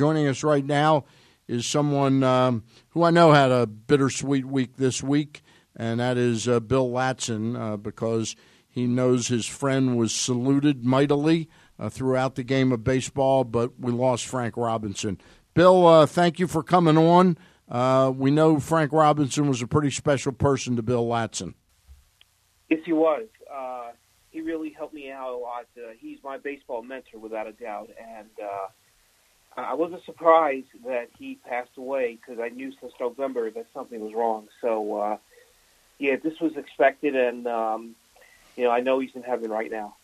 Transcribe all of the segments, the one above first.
Joining us right now is someone um, who I know had a bittersweet week this week, and that is uh, Bill Ladson, uh, because he knows his friend was saluted mightily uh, throughout the game of baseball, but we lost Frank Robinson. Bill, uh, thank you for coming on. Uh, we know Frank Robinson was a pretty special person to Bill Ladson. Yes, he was. Uh, he really helped me out a lot. He's my baseball mentor, without a doubt. And I wasn't surprised that he passed away because I knew since November that something was wrong. So, uh, yeah, this was expected, and um, you know, I know he's in heaven right now.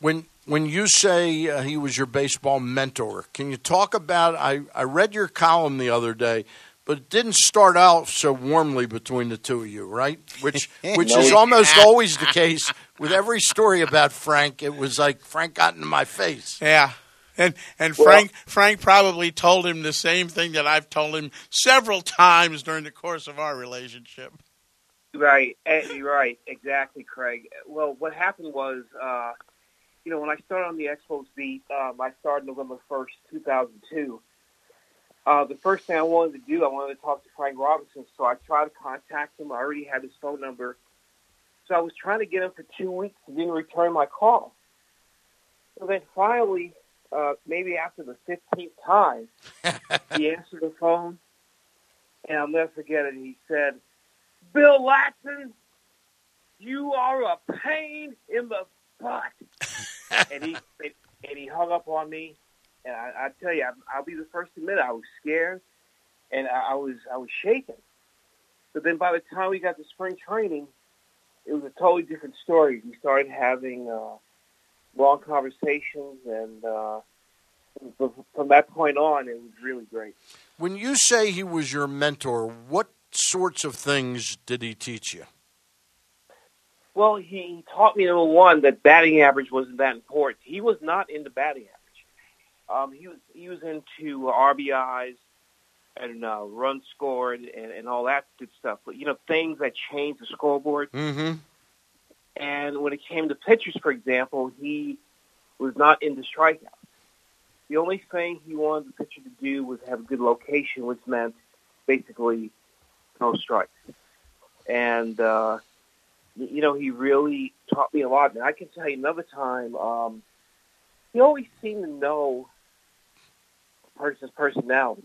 When when you say uh, he was your baseball mentor, can you talk about? I I read your column the other day but it didn't start out so warmly between the two of you, right? Which which no, is almost always the case with every story about Frank. It was like Frank got into my face. Yeah. And and well, Frank Frank probably told him the same thing that I've told him several times during the course of our relationship. Right, right, exactly, Craig. Well, what happened was, uh, you know, when I started on the Expos beat, um, I started November first, two thousand two uh, the first thing I wanted to do, I wanted to talk to Frank Robinson, so I tried to contact him. I already had his phone number. So I was trying to get him for two weeks. He didn't return my call. So then finally, uh, maybe after the 15th time, he answered the phone, and I'll never forget it. He said, Bill Ladson, you are a pain in the butt. and he and he hung up on me and I, I tell you, I, will be the first to admit I was scared, and I, I was I was shaken. But then by the time we got to spring training, it was a totally different story. We started having uh, long conversations, and uh, from that point on, it was really great. When you say he was your mentor, what sorts of things did he teach you? Well, he taught me number one that batting average wasn't that important. He was not into batting average. Um, he was he was into RBIs and uh, runs scored and, and all that good stuff. But you know things that change the scoreboard. Mm-hmm. And when it came to pitchers, for example, he was not into strikeouts. The only thing he wanted the pitcher to do was have a good location, which meant basically no strikes. And uh, you know, he really taught me a lot. And I can tell you another time. Um, he always seemed to know a person's personality.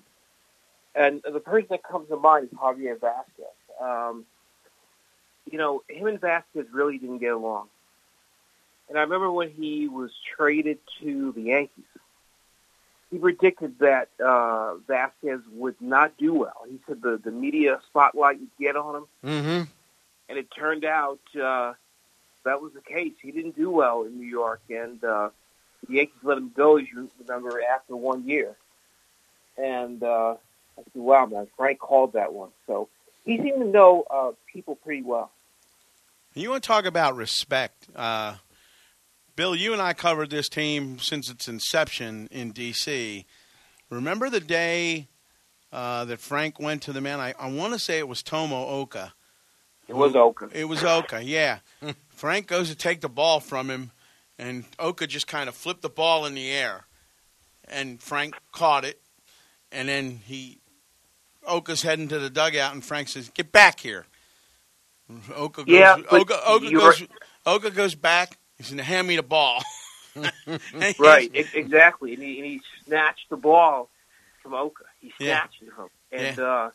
And the person that comes to mind is Javier Vazquez. Um, you know, him and Vazquez really didn't get along. And I remember when he was traded to the Yankees, he predicted that uh, Vazquez would not do well. He said the, the media spotlight would get on him. Mm-hmm. And it turned out uh, that was the case. He didn't do well in New York, and uh, the Yankees let him go, as you remember, after one year and uh, I said, "Wow, man, Frank called that one." So he seemed to know uh, people pretty well. You want to talk about respect? Uh, Bill, you and I covered this team since its inception in D.C. Remember the day uh, that Frank went to the man? I, I want to say it was Tomo Ohka. It was Ohka. It was Ohka, yeah. Frank goes to take the ball from him, and Ohka just kind of flipped the ball in the air. And Frank caught it and then he Ohka's heading to the dugout, and Frank says, "Get back here." Ohka goes, yeah, Ohka, Ohka goes, Ohka goes back. He said, "Hand me the ball." right, exactly, and he, and he, snatched the ball from Ohka. He snatched yeah. it from, and yeah. uh,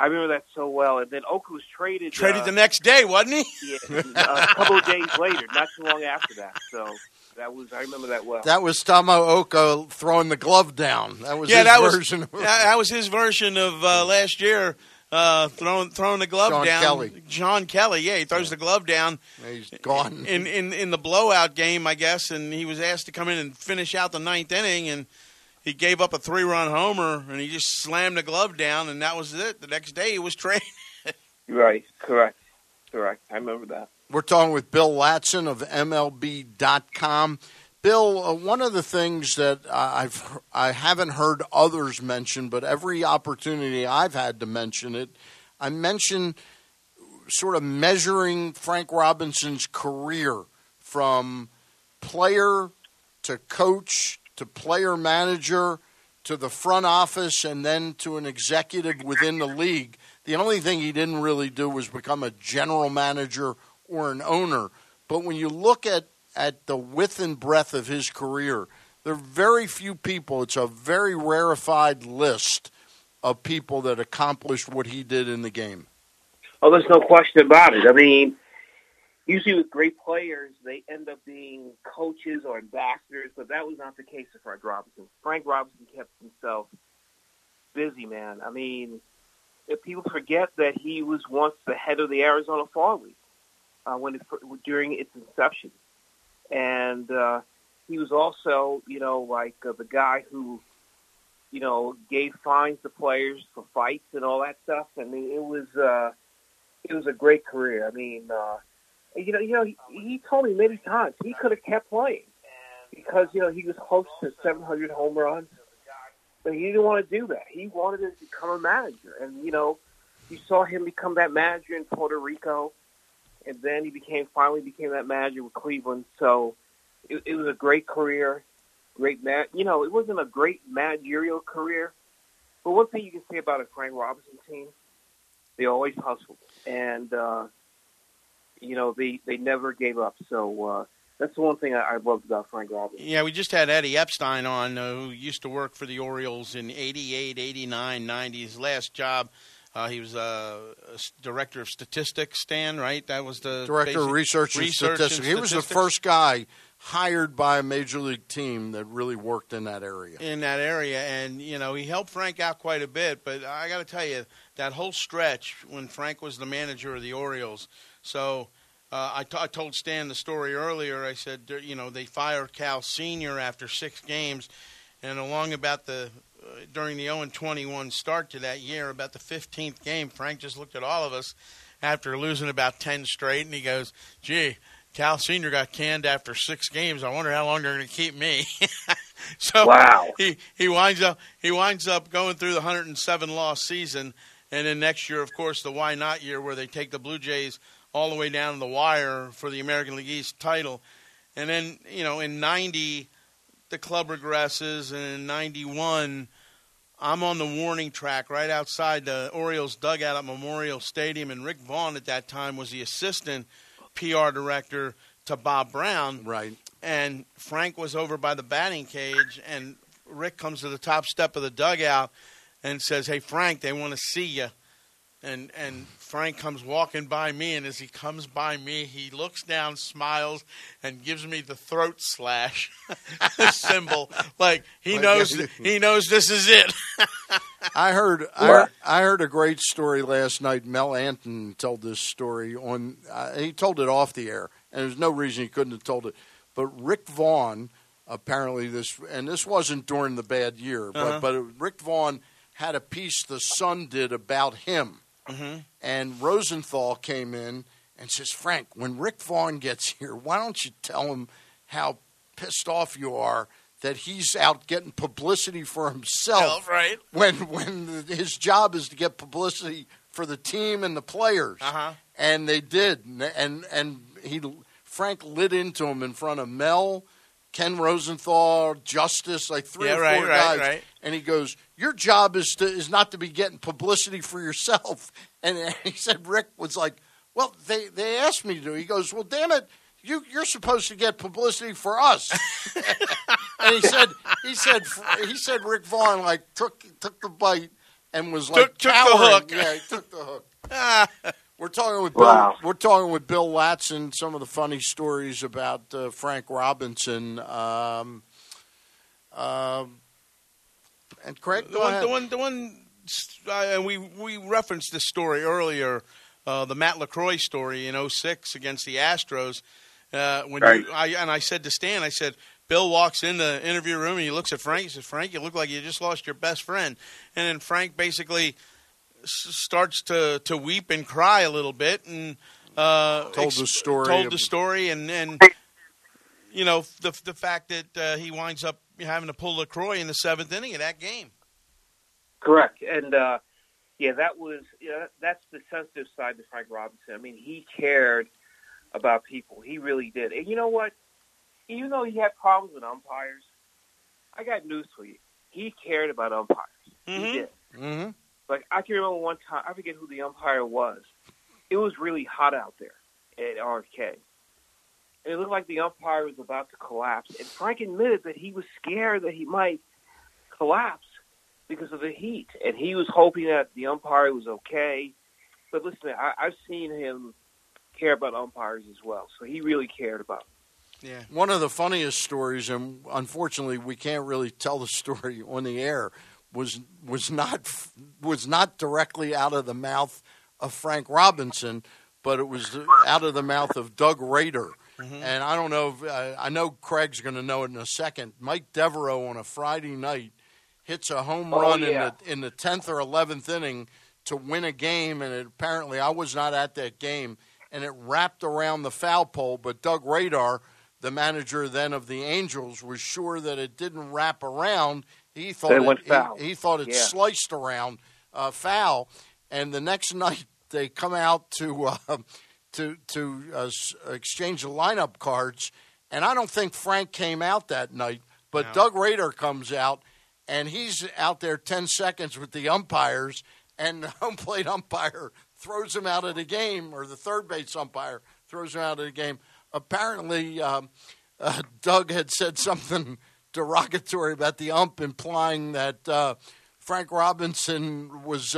I remember that so well. And then Ohka was traded. Traded uh, the next day, wasn't he? yeah, uh, a couple of days later, not too long after that. So that was I remember that well. That was Tomo Ohka throwing the glove down. That was yeah, his that version. Was, of, that was his version of uh, last year. Uh, throwing throwing the glove Shawn down. Kelley. John Kelley, yeah, he throws yeah. the glove down. He's gone in, in in the blowout game, I guess, and he was asked to come in and finish out the ninth inning, and he gave up a three run homer, and he just slammed the glove down, and that was it. The next day, he was traded. right, correct, correct. I remember that. We're talking with Bill Ladson of MLB.com. Bill, uh, one of the things that I've I haven't heard others mention, but every opportunity I've had to mention it, I mention sort of measuring Frank Robinson's career from player to coach to player manager to the front office and then to an executive within the league. The only thing he didn't really do was become a general manager or an owner. But when you look at, at the width and breadth of his career, there are very few people, it's a very rarefied list of people that accomplished what he did in the game. Oh, there's no question about it. I mean, usually with great players, they end up being coaches or ambassadors, but that was not the case with Frank Robinson. Frank Robinson kept himself busy, man. I mean, if people forget that he was once the head of the Arizona Fall League uh, when it, during its inception, and uh, he was also, you know, like uh, the guy who, you know, gave fines to players for fights and all that stuff. I mean, it was uh, it was a great career. I mean. Uh, you know, you know, he, he told me many times he could have kept playing because you know he was close to 700 home runs, but he didn't want to do that. He wanted to become a manager, and you know, you saw him become that manager in Puerto Rico, and then he became finally became that manager with Cleveland. So it, it was a great career, great man. You know, it wasn't a great managerial career, but one thing you can say about a Frank Robinson team, they always hustled, and uh, you know, they they never gave up. So uh, that's the one thing I, I loved about Frank Robinson. Yeah, we just had Eddie Epstein on, uh, who used to work for the Orioles in 88, 89, 90. His last job, uh, he was uh, a director of statistics, Stan, right? That was the director of research, and, research statistics. and He was the first guy hired by a major league team that really worked in that area. In that area, and you know, he helped Frank out quite a bit. But I got to tell you, that whole stretch when Frank was the manager of the Orioles so uh, I, t- I told Stan the story earlier. I said, you know, they fired Cal Senior after six games, and along about the uh, during the 0 21 start to that year, about the 15th game, Frank just looked at all of us after losing about 10 straight, and he goes, "Gee." Cal Senior got canned after six games. I wonder how long they're going to keep me. so wow. he he winds up he winds up going through the 107 loss season, and then next year, of course, the why not year where they take the Blue Jays all the way down the wire for the American League East title. And then, you know, in 90, the club regresses, and in 91, I'm on the warning track right outside the Orioles dugout at Memorial Stadium, and Rick Vaughn at that time was the assistant PR director to Bob Brown. Right. And Frank was over by the batting cage, and Rick comes to the top step of the dugout and says, Hey, Frank, they want to see you and and Frank comes walking by me, and as he comes by me, he looks down, smiles, and gives me the throat slash symbol, like he knows he knows this is it. I heard I heard, I heard a great story last night. Mel Anton told this story on. Uh, he told it off the air, and there's no reason he couldn't have told it. But Rick Vaughn, apparently this, and this wasn't during the bad year, but uh-huh. but Rick Vaughn had a piece the Sun did about him Mm-hmm. And Rosenthal came in and says, Frank, when Rick Vaughn gets here, why don't you tell him how pissed off you are that he's out getting publicity for himself, right? When when his job is to get publicity for the team and the players, uh-huh. and they did, and and he Frank lit into him in front of Mel, Ken Rosenthal, Justice, like three yeah, or four right, guys, right. and he goes, your job is to is not to be getting publicity for yourself. And he said Rick was like, well, they they asked me to. He goes, well, damn it. You, you're supposed to get publicity for us, and he said he said he said Rick Vaughn like took took the bite and was like took, took the hook. Yeah, he took the hook. we're talking with Bill, wow. we're talking with Bill Ladson. Some of the funny stories about uh, Frank Robinson. Um, um, and Craig, the one, the one, the one, uh, we we referenced this story earlier, uh, the Matt LeCroy story in 06 against the Astros. Uh, when right. you, I, and I said to Stan, I said, Bill walks in the interview room and he looks at Frank. He says, Frank, you look like you just lost your best friend. And then Frank basically s- starts to, to weep and cry a little bit and uh, told ex- the story. Told the story and, and you know the the fact that uh, he winds up having to pull LeCroy in the seventh inning of that game. Correct, and uh, yeah, that was yeah, that's the sensitive side to Frank Robinson. I mean, he cared about people. He really did. And you know what? Even though he had problems with umpires, I got news for you. he cared about umpires. Mhm. He did. Mm-hmm. Like I can remember one time, I forget who the umpire was. It was really hot out there at RFK. And it looked like the umpire was about to collapse. And Frank admitted that he was scared that he might collapse because of the heat. And he was hoping that the umpire was okay. But listen, I, I've seen him care about umpires as well. So he really cared about them. Yeah. One of the funniest stories, and unfortunately, we can't really tell the story on the air, was was not was not directly out of the mouth of Frank Robinson, but it was out of the mouth of Doug Rader. Mhm. And I don't know. If, uh, I know Craig's going to know it in a second. Mike Devereaux on a Friday night hits a home Oh, run yeah. in the in the tenth or eleventh inning to win a game, and it, apparently I was not at that game, and it wrapped around the foul pole. But Doug Rader, the manager then of the Angels, was sure that it didn't wrap around. He thought That it went he- He, thought it Yeah. sliced around uh, foul, and the next night they come out to uh, to to uh, exchange the lineup cards, and I don't think Frank came out that night, but No. Doug Rader comes out, and he's out there ten seconds with the umpires, and the home plate umpire throws him out of the game, or the third base umpire throws him out of the game. Apparently, um, uh, Doug had said something derogatory about the ump, implying that uh, Frank Robinson was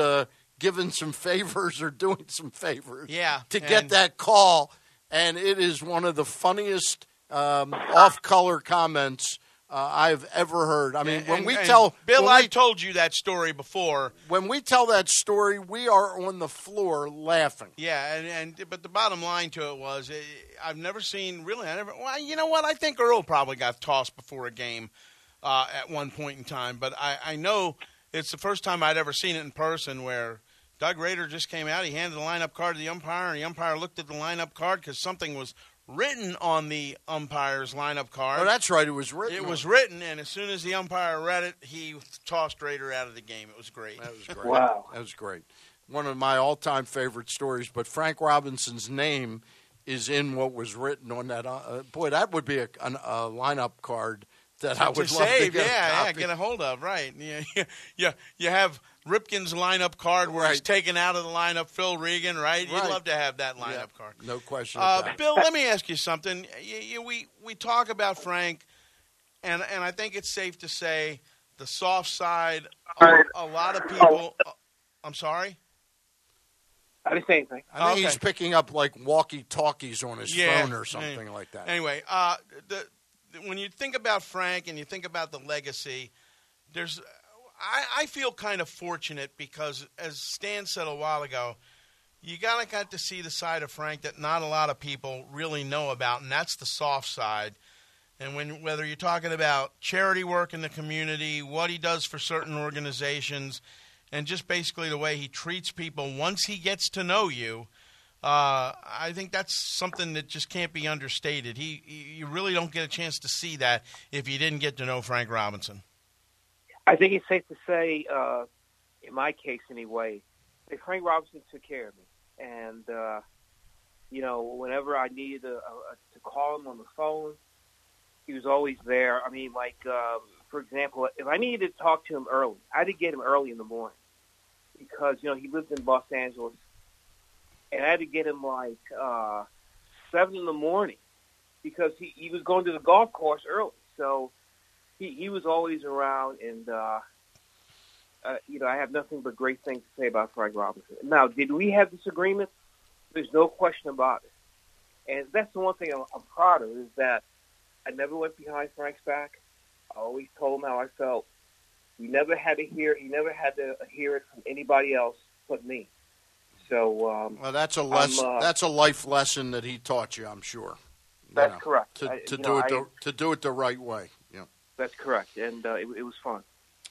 given some favors or doing some favors Yeah. to get and- that call. And it is one of the funniest um, off-color comments uh, I've ever heard. I mean, when and- we and tell Bill, when we, told you that story before. when we tell that story, we are on the floor laughing. Yeah, and, and but the bottom line to it was, eh, I've never seen really. I never. Well, you know what? I think Earl probably got tossed before a game uh, at one point in time, but I, I know it's the first time I'd ever seen it in person where. Doug Rader just came out. He handed the lineup card to the umpire, and the umpire looked at the lineup card because something was written on the umpire's lineup card. Oh, that's right. It was written. It on- was written, and as soon as the umpire read it, he tossed Rader out of the game. It was great. That was great. Wow. That was great. One of my all-time favorite stories. But Frank Robinson's name is in what was written on that. Uh, boy, that would be a, an, a lineup card that I to would love save, to get. yeah, a yeah, get a hold of, right? Yeah, yeah, you have Ripken's lineup card where he's taken out of the lineup. Phil Regan, right? You'd love to have that Yeah, lineup card. No question Uh, about it. Bill, let me ask you something. You, you, we we talk about Frank, and and I think it's safe to say the soft side. A, a lot of people. uh, I'm sorry. I didn't say anything. I think okay. he's picking up like walkie-talkies on his Yeah. phone or something like that. Anyway, uh, the, the when you think about Frank and you think about the legacy, there's I, I feel kind of fortunate because as Stan said a while ago, you gotta got to see the side of Frank that not a lot of people really know about, and that's the soft side. And when whether you're talking about charity work in the community, what he does for certain organizations, and just basically the way he treats people once he gets to know you, uh, I think that's something that just can't be understated. He, he- you really don't get a chance to see that if you didn't get to know Frank Robinson. I think it's safe to say, uh, in my case anyway, that Frank Robinson took care of me. And, uh, you know, whenever I needed a, a, to call him on the phone, he was always there. I mean, like, uh, for example, if I needed to talk to him early, I to get him early in the morning because, you know, he lived in Los Angeles. And I had to get him like uh, 7 in the morning because he, he was going to the golf course early. So, he he was always around, and uh, uh, you know I have nothing but great things to say about Frank Robinson. Now, did we have disagreements? There's no question about it, and that's the one thing I'm, I'm proud of is that I never went behind Frank's back. I always told him how I felt. He never had to hear. He never had to hear it from anybody else but me. So um, Well, that's a less, uh, that's a life lesson that he taught you, I'm sure. You that's know, correct. To, to you do know, it I- the, to do it the right way. Yeah. that's correct, and uh, it, it was fun.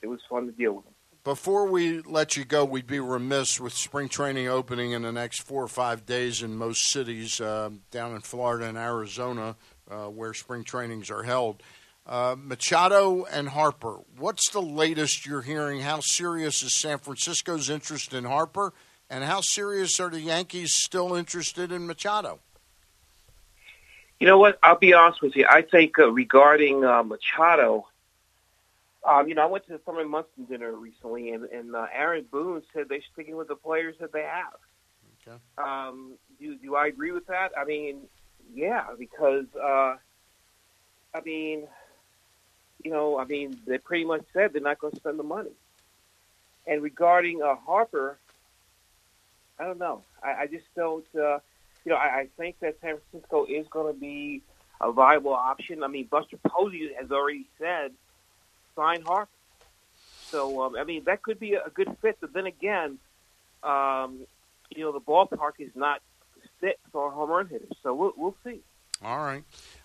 It was fun to deal with him. Before we let you go, we'd be remiss with spring training opening in the next four or five days in most cities um down in Florida and Arizona, uh, where spring trainings are held. Uh, Machado and Harper, what's the latest you're hearing? How serious is San Francisco's interest in Harper, and how serious are the Yankees still interested in Machado? You know what? I'll be honest with you. I think uh, regarding uh, Machado, Um, you know, I went to the Thurman Munson dinner recently, and, and uh, Aaron Boone said they're sticking with the players that they have. Okay. Um, do do I agree with that? I mean, yeah, because uh, I mean, you know, I mean, they pretty much said they're not going to spend the money. And regarding uh, Harper, I don't know. I, I just don't. Uh, you know, I, I think that San Francisco is going to be a viable option. I mean, Buster Posey has already said sign Harper. So um, I mean, that could be a good fit. But then again, um, you know, the ballpark is not fit for home run hitters. So we'll, we'll see. All right.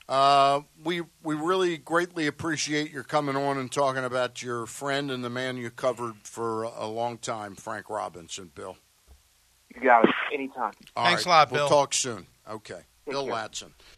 Uh, we we really greatly appreciate your coming on and talking about your friend and the man you covered for a long time, Frank Robinson, Bill. You got it. Anytime. All Thanks right. a lot, We'll Bill. talk soon. Okay. Take Bill care. Ladson.